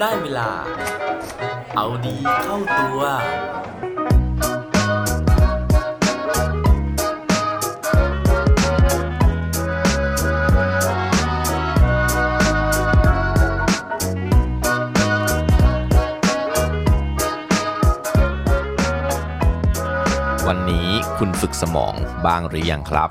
ได้เวลา เอาดีเข้าตัว วันนี้คุณฝึกสมองบ้างหรือยังครับ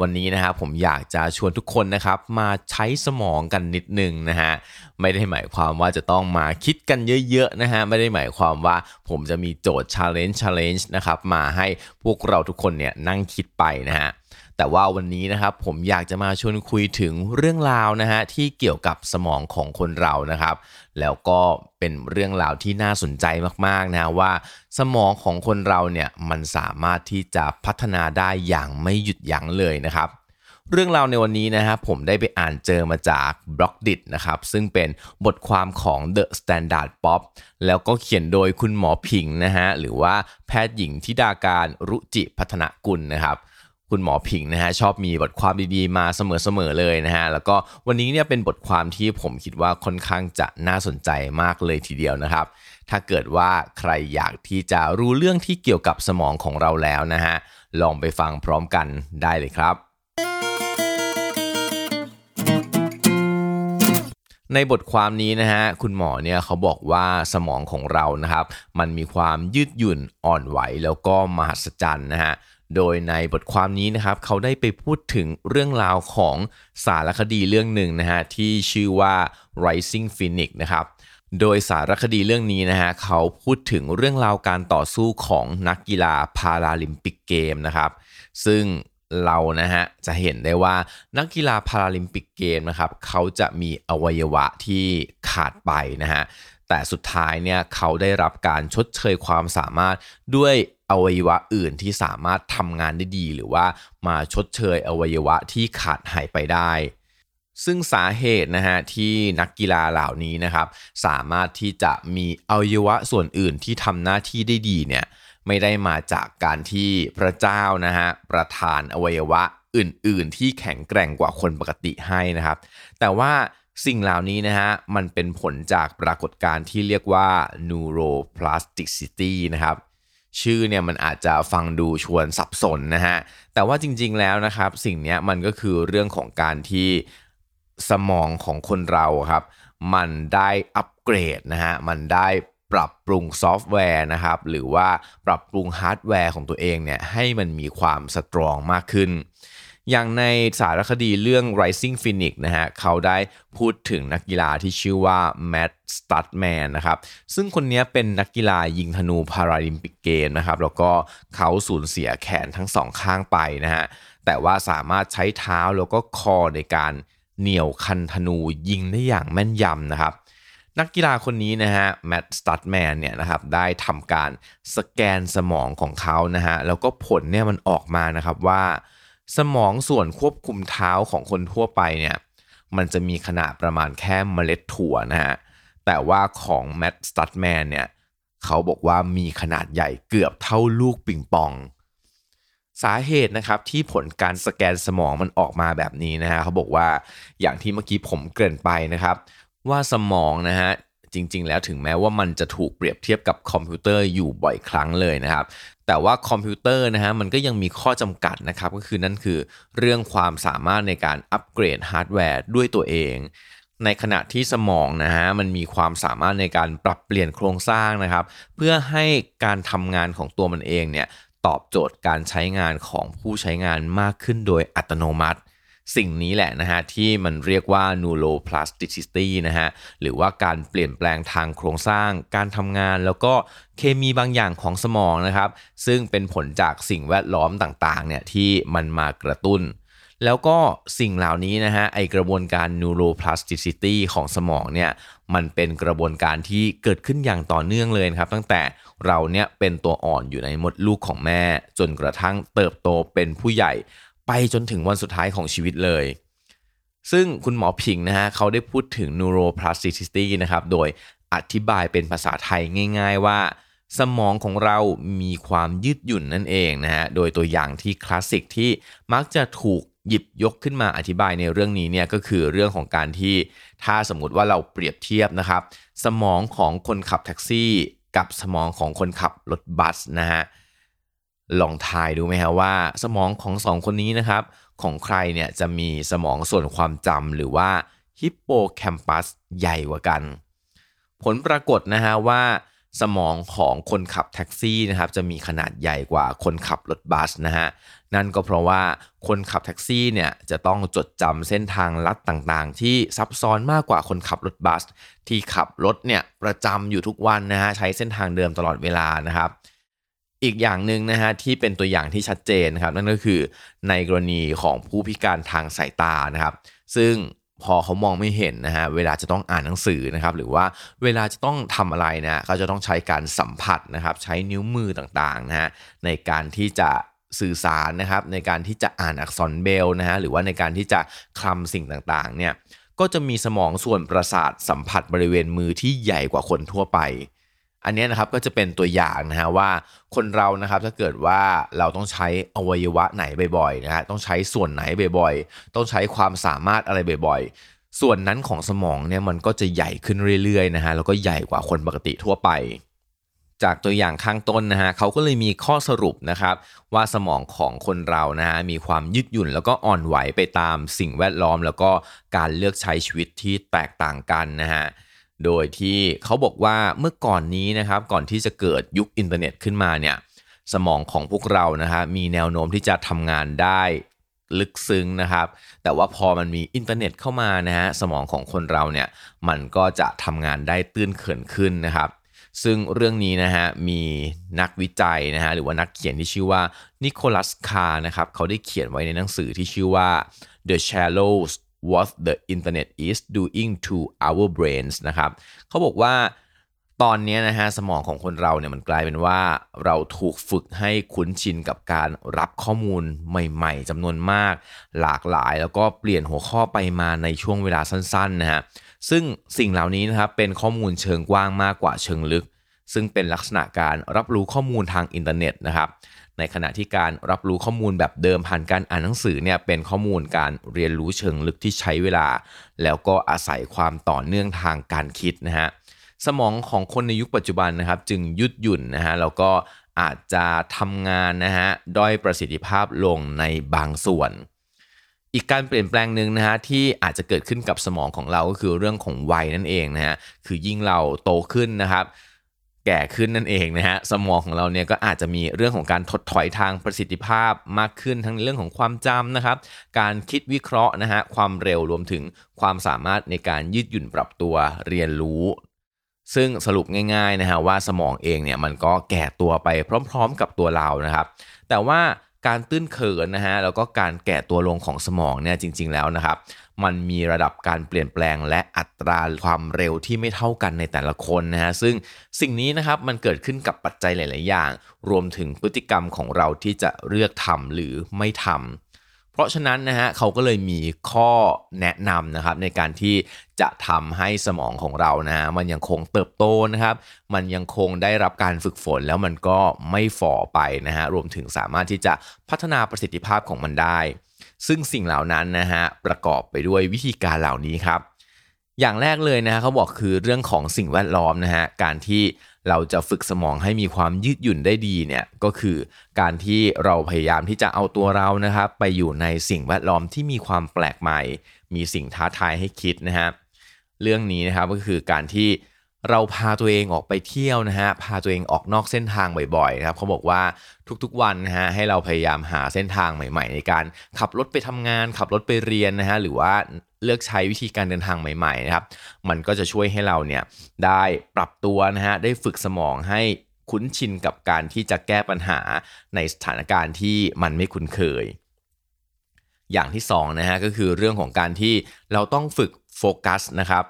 วันนี้นะครับผมอยากจะชวนทุกคนนะครับมาใช้สมองกันนิดนึงนะฮะไม่ได้หมายความว่าจะต้องมาคิดกันเยอะๆนะฮะไม่ได้หมายความว่าผมจะมีโจทย์ challenge challenge นะครับมาให้พวกเราทุกคนเนี่ยนั่งคิดไปนะฮะ แต่ว่าวันนี้นะครับผมอยากจะมาชวนคุยถึงเรื่องราวนะฮะที่เกี่ยวกับสมองของคนเรานะครับ แล้วก็เป็นเรื่องราวที่น่าสนใจมากๆนะว่า สมองของคนเราเนี่ยมันสามารถที่จะพัฒนาได้อย่างไม่หยุดยั้งเลยนะครับเรื่องราวในวันนี้นะครับผมได้ไปอ่านเจอมาจาก b l o กดินะครับซึ่งเป็นบทความของ The Standard Pop แล้วก็เขียนโดยคุณหมอผิงนะฮะหรือว่าแพทย์หญิงทิดาการรุจิพัฒนกุลนะครับ คุณหมอผิงนะฮะชอบมีบทความดีๆมาเสมอๆเลยนะฮะแล้วก็วันนี้เนี่ยเป็นบทความที่ผมคิดว่าค่อนข้างจะน่าสนใจมากเลยทีเดียวนะครับ ถ้าเกิดว่าใครอยากที่จะรู้เรื่องที่เกี่ยวกับสมองของเราแล้วนะฮะลองไปฟังพร้อมกันได้เลยครับ ในบทความนี้นะฮะคุณหมอเนี่ยเขาบอกว่าสมองของเรานะครับ มันมีความยืดหยุ่นอ่อนไหวแล้วก็มหัศจรรย์นะฮะ โดยในบทความนี้นะครับ เขาได้ไปพูดถึงเรื่องราวของสารคดีเรื่องหนึ่งนะฮะที่ชื่อว่า Rising Phoenix นะครับโดยสารคดีเรื่องนี้นะฮะเขาพูดถึงเรื่องราวการต่อสู้ของนักกีฬาพาราลิมปิกเกมนะครับ ซึ่งเรานะฮะจะเห็นได้ว่านักกีฬาพาราลิมปิกเกมนะครับเขาจะมีอวัยวะที่ ขาดไปนะฮะแต่สุดท้ายเนี่ยเขาได้รับการชดเชยความสามารถด้วยอวัยวะอื่นที่สามารถทำงานได้ดี หรือว่ามาชดเชยอวัยวะที่ขาดหายไปได้ ซึ่งสาเหตุนะฮะที่นักกีฬาเหล่านี้นะครับ สามารถที่จะมีอวัยวะส่วนอื่นที่ทำหน้าที่ได้ดีเนี่ยไม่ได้มาจากการที่พระเจ้านะฮะประทานอวัยวะอื่น ๆ ที่แข็งแกร่งกว่าคนปกติให้นะครับ แต่ว่า สิ่งเหล่านี้นะฮะมันเป็นผลจากปรากฏการณ์ที่เรียกว่า neuroplasticity นะครับชื่อเนี่ยมันอาจจะฟังดูชวนสับสนนะฮะ แต่ว่าจริงๆแล้วนะครับ สิ่งนี้มันก็คือเรื่องของการที่สมองของคนเราครับ มันได้อัปเกรดนะฮะ มันได้ปรับปรุงซอฟต์แวร์นะครับ หรือว่าปรับปรุงฮาร์ดแวร์ของตัวเองเนี่ยให้มันมีความ strong มากขึ้น อย่างในสารคดีเรื่อง Rising Phoenix นะฮะเขาได้พูดถึงนักกีฬาที่ชื่อว่า Matt Studman นะครับซึ่งคนนี้เป็นนักกีฬายิงธนูพาราลิมปิกเกมนะครับแล้วก็เขาสูญเสียแขนทั้งสองข้างไปนะฮะแต่ว่าสามารถใช้เท้าแล้วก็คอในการเหนี่ยวคันธนูยิงได้อย่างแม่นยำนะครับนักกีฬาคนนี้นะฮะแมตต์สตัดแมนเนี่ยนะครับได้ทำการสแกนสมองของเขานะฮะแล้วก็ผลเนี่ยมันออกมานะครับว่า สมองส่วนควบคุมเท้าของคนทั่วไปเนี่ยมันจะมีขนาดประมาณแค่เมล็ดถั่วนะฮะแต่ว่าของแมตต์สตัดแมนเนี่ยเขาบอกว่ามีขนาดใหญ่เกือบเท่าลูกปิงปอง สาเหตุนะครับที่ผลการสแกนสมองมันออกมาแบบนี้นะฮะเขาบอกว่าอย่างที่เมื่อกี้ผมเกริ่นไปนะครับ ว่าสมองนะฮะ จริง ๆ แล้วถึงแม้ว่ามันจะถูกเปรียบเทียบกับคอมพิวเตอร์อยู่บ่อยครั้งเลยนะครับ แต่ว่าคอมพิวเตอร์นะฮะมันก็ยังมีข้อจำกัดนะครับก็คือนั่นคือเรื่องความสามารถในการอัปเกรดฮาร์ดแวร์ด้วยตัวเองในขณะที่สมองนะฮะมันมีความสามารถในการปรับเปลี่ยนโครงสร้างนะครับ เพื่อให้การทำงานของตัวมันเองเนี่ยตอบโจทย์การใช้งานของผู้ใช้งานมากขึ้นโดยอัตโนมัติ สิ่งนี้แหละนะฮะที่มันเรียกว่า neuroplasticity นะฮะหรือว่าการเปลี่ยนแปลงทางโครงสร้าง การทำงานแล้วก็เคมีบางอย่างของสมองนะครับซึ่งเป็นผลจากสิ่งแวดล้อมต่างๆเนี่ยที่มันมากระตุ้น แล้วก็สิ่งเหล่านี้นะฮะไอกระบวนการ neuroplasticity ของสมองเนี่ยมันเป็นกระบวนการที่เกิดขึ้นอย่างต่อเนื่องเลยครับ ตั้งแต่เราเนี่ยเป็นตัวอ่อนอยู่ในมดลูกของแม่ จนกระทั่งเติบโตเป็นผู้ใหญ่ ไปจนถึงวันสุดท้ายของชีวิตเลย ซึ่งคุณหมอผิงนะฮะเขาได้พูดถึง neuroplasticity นะครับ โดยอธิบายเป็นภาษาไทยง่าย ๆ ว่า สมองของเรามีความยืดหยุ่นนั่นเองนะฮะ โดยตัวอย่างที่คลาสสิกที่มักจะถูกหยิบยกขึ้นมาอธิบายในเรื่องนี้เนี่ยก็คือเรื่องของการที่ถ้าสมมติว่าเราเปรียบเทียบนะครับ สมองของคนขับแท็กซี่ กับสมองของคนขับรถบัสนะฮะ ลองทายดูไหมฮะว่า สมองของสองคนนี้นะครับ ของใครเนี่ยจะมีสมองส่วนความจำหรือว่าฮิปโปแคมปัสใหญ่กว่ากัน ผลปรากฏนะฮะว่า สมองของคนขับแท็กซี่นะครับจะมีขนาดใหญ่กว่าคนขับรถบัสนะฮะนั่นก็เพราะว่าคนขับแท็กซี่เนี่ยจะต้องจดจำเส้นทางลัดต่างๆ ที่ซับซ้อนมากกว่าคนขับรถบัส ที่ขับรถเนี่ยประจำอยู่ทุกวันนะฮะใช้เส้นทางเดิมตลอดเวลานะครับ อีกอย่างหนึ่งนะฮะที่เป็นตัวอย่างที่ชัดเจนนะครับนั่นก็คือในกรณีของผู้พิการทางสายตานะครับ ซึ่งพอเขามองไม่เห็นนะฮะเวลาจะต้องอ่านหนังสือนะครับหรือว่าเวลาจะต้องทำอะไรนะเขาจะต้องใช้การสัมผัสนะครับ ใช้นิ้วมือต่างๆนะฮะในการที่จะสื่อสารนะครับ ในการที่จะอ่านอักษรเบลนะฮะหรือว่าในการที่จะคลำสิ่งต่างๆเนี่ยก็จะมีสมองส่วนประสาทสัมผัสบริเวณมือที่ใหญ่กว่าคนทั่วไป อันนี้นะครับก็จะเป็นตัวอย่างนะฮะว่าคนเรานะครับถ้าเกิดว่าเราต้องใช้อวัยวะไหนบ่อยๆนะฮะต้องใช้ส่วนไหนบ่อยๆ ต้องใช้ความสามารถอะไรบ่อยๆ ส่วนนั้นของสมองเนี่ยมันก็จะใหญ่ขึ้นเรื่อยๆนะฮะแล้วก็ใหญ่กว่าคนปกติทั่วไป จากตัวอย่างข้างต้นนะฮะเขาก็เลยมีข้อสรุปนะครับว่าสมองของคนเรานะฮะมีความยืดหยุ่นแล้วก็อ่อนไหวไปตามสิ่งแวดล้อม แล้วก็การเลือกใช้ชีวิตที่แตกต่างกันนะฮะ โดยที่เขาบอกว่าเมื่อก่อนนี้นะครับก่อนที่จะเกิดยุคอินเทอร์เน็ตขึ้นมาเนี่ยสมองของพวกเรานะฮะมีแนวโน้มที่จะทำงานได้ลึกซึ้งนะครับ แต่ว่าพอมันมีอินเทอร์เน็ตเข้ามานะฮะสมองของคนเราเนี่ยมันก็จะทำงานได้ตื้นเขินขึ้นนะครับ ซึ่งเรื่องนี้นะฮะมีนักวิจัยนะฮะหรือว่านักเขียนที่ชื่อว่านิโคลัสคาร์นะครับเขาได้เขียนไว้ในหนังสือที่ชื่อว่า The Shallows what the internet is doing to our brains นะครับเขาบอกว่าตอนนี้นะฮะสมองของคนเราเนี่ยมันกลายเป็นว่าเราถูกฝึกให้คุ้นชินกับการรับข้อมูลใหม่ๆจำนวนมาก หลากหลายแล้วก็เปลี่ยนหัวข้อไปมาในช่วงเวลาสั้นๆนะฮะซึ่งสิ่งเหล่านี้นะครับเป็นข้อมูลเชิงกว้างมากกว่าเชิงลึก ซึ่งเป็นลักษณะการรับรู้ข้อมูลทางอินเทอร์เน็ตนะครับ ในขณะที่การรับรู้ข้อมูลแบบเดิมผ่านการอ่านหนังสือเนี่ยเป็นข้อมูลการเรียนรู้เชิงลึกที่ใช้เวลา แล้วก็อาศัยความต่อเนื่องทางการคิดนะฮะสมองของคนในยุคปัจจุบันนะครับ จึงยืดหยุ่นนะฮะแล้วก็อาจจะทำงานนะฮะด้อยประสิทธิภาพลงในบางส่วน อีกการเปลี่ยนแปลงหนึ่งนะฮะที่อาจจะเกิดขึ้นกับสมองของเราก็คือเรื่องของวัยนั่นเองนะฮะคือยิ่งเราโตขึ้นนะครับ แก่ขึ้นนั่นเองนะฮะสมองของเราเนี่ยก็อาจจะมีเรื่องของการถดถอยทางประสิทธิภาพมากขึ้นทั้งในเรื่องของความจำนะครับ การคิดวิเคราะห์นะฮะความเร็วรวมถึงความสามารถในการยืดหยุ่นปรับตัวเรียนรู้ซึ่งสรุปง่ายๆนะฮะว่าสมองเองเนี่ยมันก็แก่ตัวไปพร้อม ๆ กับตัวเรานะครับ แต่ว่า การตื้นเขินนะฮะแล้วก็การแก่ตัวลงของสมองเนี่ยจริง ๆแล้วนะครับ มันมีระดับการเปลี่ยนแปลงและอัตราความเร็วที่ไม่เท่ากันในแต่ละคนนะฮะซึ่งสิ่งนี้นะครับมันเกิดขึ้นกับปัจจัยหลาย ๆ อย่าง รวมถึงพฤติกรรมของเราที่จะเลือกทำหรือไม่ทำ เพราะฉะนั้นนะฮะเขาก็เลยมีข้อแนะนำนะครับในการที่จะทำให้สมองของเรานะฮะมันยังคงเติบโตนะครับ มันยังคงได้รับการฝึกฝนแล้วมันก็ไม่ฝ่อไปนะฮะรวมถึงสามารถที่จะพัฒนาประสิทธิภาพของมันได้ ซึ่งสิ่งเหล่านั้นนะฮะประกอบไปด้วยวิธีการเหล่านี้ครับอย่างแรกเลยนะฮะเขาบอกคือเรื่องของสิ่งแวดล้อมนะฮะการที่ เราจะฝึกสมองให้มีความยืดหยุ่นได้ดีเนี่ยก็คือการที่เราพยายามที่จะเอาตัวเรานะครับไปอยู่ในสิ่งแวดล้อมที่มีความแปลกใหม่ มีสิ่งท้าทายให้คิดนะฮะเรื่องนี้นะครับก็คือการที่เราพาตัวเองออกไปเที่ยวนะฮะพาตัวเองออกนอกเส้นทางบ่อยๆนะครับเขาบอกว่าทุกๆวันนะฮะให้เราพยายามหาเส้นทางใหม่ ๆ ในการขับรถไปทำงาน ขับรถไปเรียนนะฮะหรือว่า เลือกใช้วิธีการเดินทางใหม่ๆนะครับ มันก็จะช่วยให้เราเนี่ยได้ปรับตัวนะฮะได้ฝึกสมองให้คุ้นชินกับการที่จะแก้ปัญหาในสถานการณ์ที่มันไม่คุ้นเคย อย่างที่2นะฮะก็คือเรื่องของการที่เราต้องฝึกโฟกัสนะครับ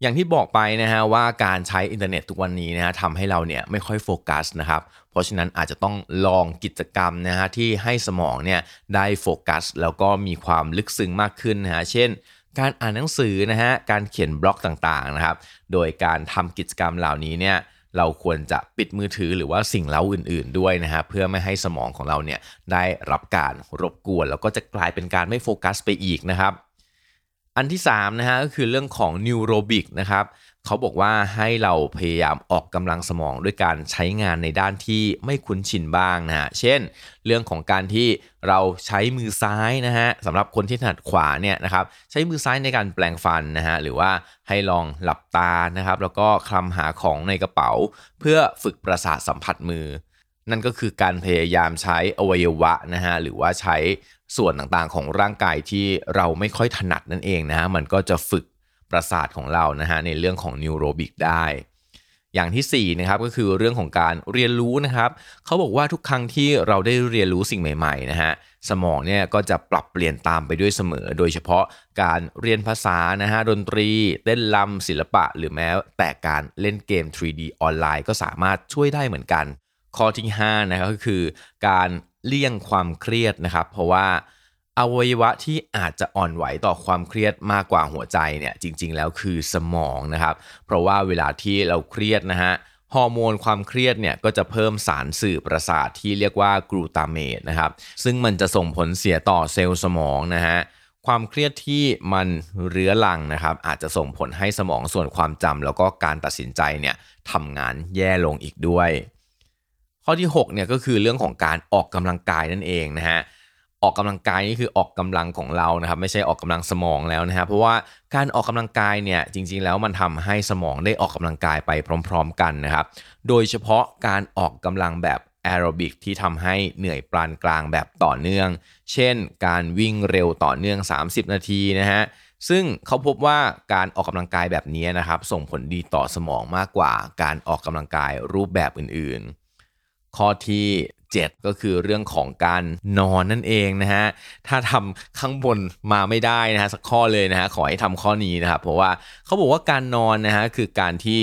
อย่างที่บอกไปนะฮะว่าการใช้อินเทอร์เน็ตทุกวันนี้นะฮะทำให้เราเนี่ยไม่ค่อยโฟกัสนะครับ เพราะฉะนั้นอาจจะต้องลองกิจกรรมนะฮะที่ให้สมองเนี่ยได้โฟกัสแล้วก็มีความลึกซึ้งมากขึ้นนะฮะเช่น การอ่านหนังสือนะฮะการเขียนบล็อกต่างๆนะครับ โดยการทำกิจกรรมเหล่านี้เนี่ยเราควรจะปิดมือถือหรือว่าสิ่งเล้าอื่น ๆ ด้วยนะฮะเพื่อไม่ให้สมองของเราเนี่ยได้รับการรบกวน แล้วก็จะกลายเป็นการไม่โฟกัสไปอีกนะครับ อันที่3นะฮะก็คือเรื่องของนิวโรบิกนะครับ เขาบอกว่าให้เราพยายามออกกำลังสมองด้วยการใช้งานในด้านที่ไม่คุ้นชินบ้างนะฮะ เช่น เรื่องของการที่เราใช้มือซ้ายนะฮะสำหรับคนที่ถนัดขวาเนี่ยนะครับใช้มือซ้ายในการแปลงฟันนะฮะหรือว่าให้ลองหลับตานะครับแล้วก็คลำหาของในกระเป๋า เพื่อฝึกประสาทสัมผัสมือ นั่นก็คือการพยายามใช้อวัยวะนะฮะหรือว่าใช้ส่วนต่างๆของร่างกายที่เราไม่ค่อยถนัดนั่นเองนะฮะมันก็จะฝึก ประสาทของเรานะฮะในเรื่องของนิวโรบิกได้ อย่างที่4นะครับก็คือเรื่องของการเรียนรู้นะครับเขาบอกว่าทุกครั้งที่เราได้เรียนรู้สิ่งใหม่ๆนะฮะสมองเนี่ยก็จะปรับเปลี่ยนตามไปด้วยเสมอ โดยเฉพาะการเรียนภาษานะฮะดนตรีเต้นรำศิลปะ หรือแม้แต่การเล่นเกม 3D ออนไลน์ก็สามารถช่วยได้เหมือนกัน ข้อที่5นะครับก็คือการเลี่ยงความเครียดนะครับ เพราะว่า อวัยวะที่อาจจะอ่อนไหวต่อความเครียดมากกว่าหัวใจเนี่ยจริง ๆ แล้วคือสมองนะครับ เพราะว่าเวลาที่เราเครียดนะฮะฮอร์โมนความเครียดเนี่ยก็จะเพิ่มสารสื่อประสาทที่เรียกว่ากลูตาเมตนะครับซึ่งมันจะส่งผลเสียต่อเซลล์สมองนะฮะความเครียดที่มันเรื้อรังนะครับอาจจะส่งผลให้สมองส่วนความจำแล้วก็การตัดสินใจเนี่ยทำงานแย่ลงอีกด้วย ข้อที่6เนี่ยก็คือเรื่องของการออกกำลังกายนั่นเองนะฮะ ออกกำลังกายนี่คือออกกำลังของเรานะครับ ไม่ใช่ออกกำลังสมองแล้วนะฮะเพราะว่าการออกกำลังกายเนี่ยจริง ๆ แล้วมันทำให้สมองได้ออกกำลังกายไปพร้อม ๆ กันนะครับ โดยเฉพาะการออกกำลังแบบแอโรบิกที่ทำให้เหนื่อยปานกลางแบบต่อเนื่อง เช่น การวิ่งเร็วต่อเนื่อง 30 นาทีนะฮะ ซึ่งเขาพบว่าการออกกำลังกายแบบนี้นะครับ ส่งผลดีต่อสมองมากกว่าการออกกำลังกายรูปแบบอื่นๆ ข้อที่ 7 ก็คือเรื่องของการนอนนั่นเองนะฮะถ้าทำข้างบนมาไม่ได้นะฮะสักข้อเลยนะฮะขอให้ทำข้อนี้นะครับเพราะว่าเขาบอกว่าการนอนนะฮะคือการที่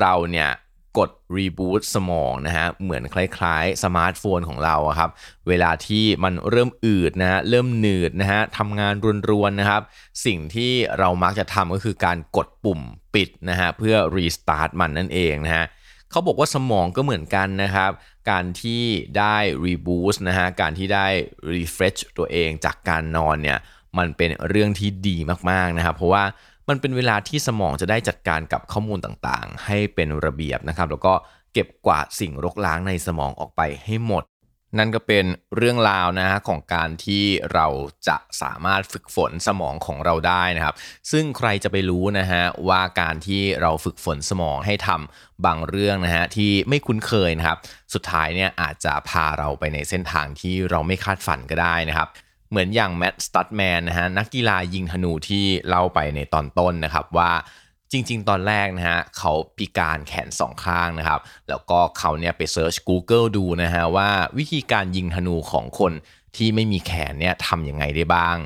เราเนี่ยกด reboot สมองนะฮะเหมือนคล้ายๆ สมาร์ทโฟนของเราครับเวลาที่มันเริ่มอืดนะฮะเริ่มหนืดนะฮะทำงานรวนๆนะครับ สิ่งที่เรามักจะทำก็คือการกดปุ่มปิดนะฮะเพื่อ restart มันนั่นเองนะฮะ เขาบอกว่าสมองก็เหมือนกันนะครับ การที่ได้ reboot นะฮะการที่ได้ refresh ตัวเองจากการนอนเนี่ยมันเป็นเรื่องที่ดีมากๆนะครับ เพราะว่ามันเป็นเวลาที่สมองจะได้จัดการกับข้อมูลต่างๆ ให้เป็นระเบียบนะครับ แล้วก็เก็บกวาดสิ่งรกร้างในสมองออกไปให้หมด นั่นก็เป็นเรื่องราวนะฮะของการที่เราจะสามารถฝึกฝนสมองของเราได้นะครับ ซึ่งใครจะไปรู้นะฮะว่าการที่เราฝึกฝนสมองให้ทำบางเรื่องนะฮะที่ไม่คุ้นเคยนะครับ สุดท้ายเนี่ยอาจจะพาเราไปในเส้นทางที่เราไม่คาดฝันก็ได้นะครับเหมือนอย่างแมตต์สตัตแมนนะฮะนักกีฬายิงธนูที่เล่าไปในตอนต้นนะครับว่า จริง ๆ ตอนแรกนะฮะเขาพิการแขนสองข้างนะครับ แล้วก็เขาเนี่ยไปเซิร์ช Google ดูนะฮะว่าวิธีการยิงธนูของคนที่ไม่มีแขนเนี่ยทำยังไงได้บ้าง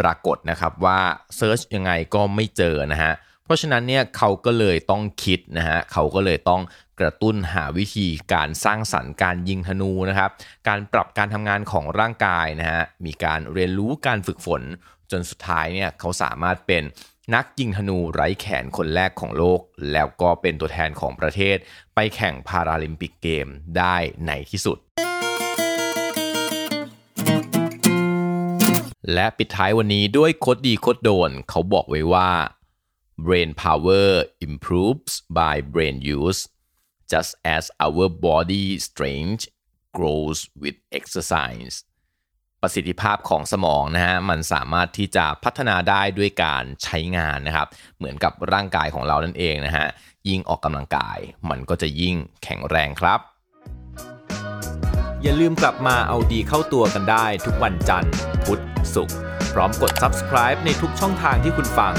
ปรากฏนะครับว่า search ยังไงก็ไม่เจอนะฮะเพราะฉะนั้นเนี่ยเขาก็เลยต้องคิดนะฮะเขาก็เลยต้องกระตุ้นหาวิธีการสร้างสรรค์การยิงธนูนะครับ การปรับการทำงานของร่างกายนะฮะมีการเรียนรู้การฝึกฝนจนสุดท้ายเนี่ยเขาสามารถเป็น นักยิงธนูไร้แขนคนแรกของโลก แล้วก็เป็นตัวแทนของประเทศ ไปแข่งพาราลิมปิกเกมได้ในที่สุด และปิดท้ายวันนี้ด้วยโคดดีโคดโดน เขาบอกไว้ว่า brain power improves by brain use just as our body strength grows with exercise ประสิทธิภาพของสมองนะฮะมันสามารถที่จะพัฒนาได้ด้วยการใช้งานนะครับ เหมือนกับร่างกายของเรานั่นเองนะฮะยิ่งออกกำลังกาย มันก็จะยิ่งแข็งแรงครับ อย่าลืมกลับมาเอาดีเข้าตัวกันได้ทุกวันจันทร์ พุธศุกร์พร้อมกด subscribe ในทุกช่องทางที่คุณฟัง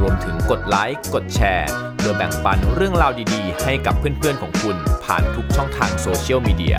รวมถึงกดไลค์กดแชร์เพื่อแบ่งปันเรื่องราวดีๆ ให้กับเพื่อนๆของคุณผ่านทุกช่องทางโซเชียลมีเดีย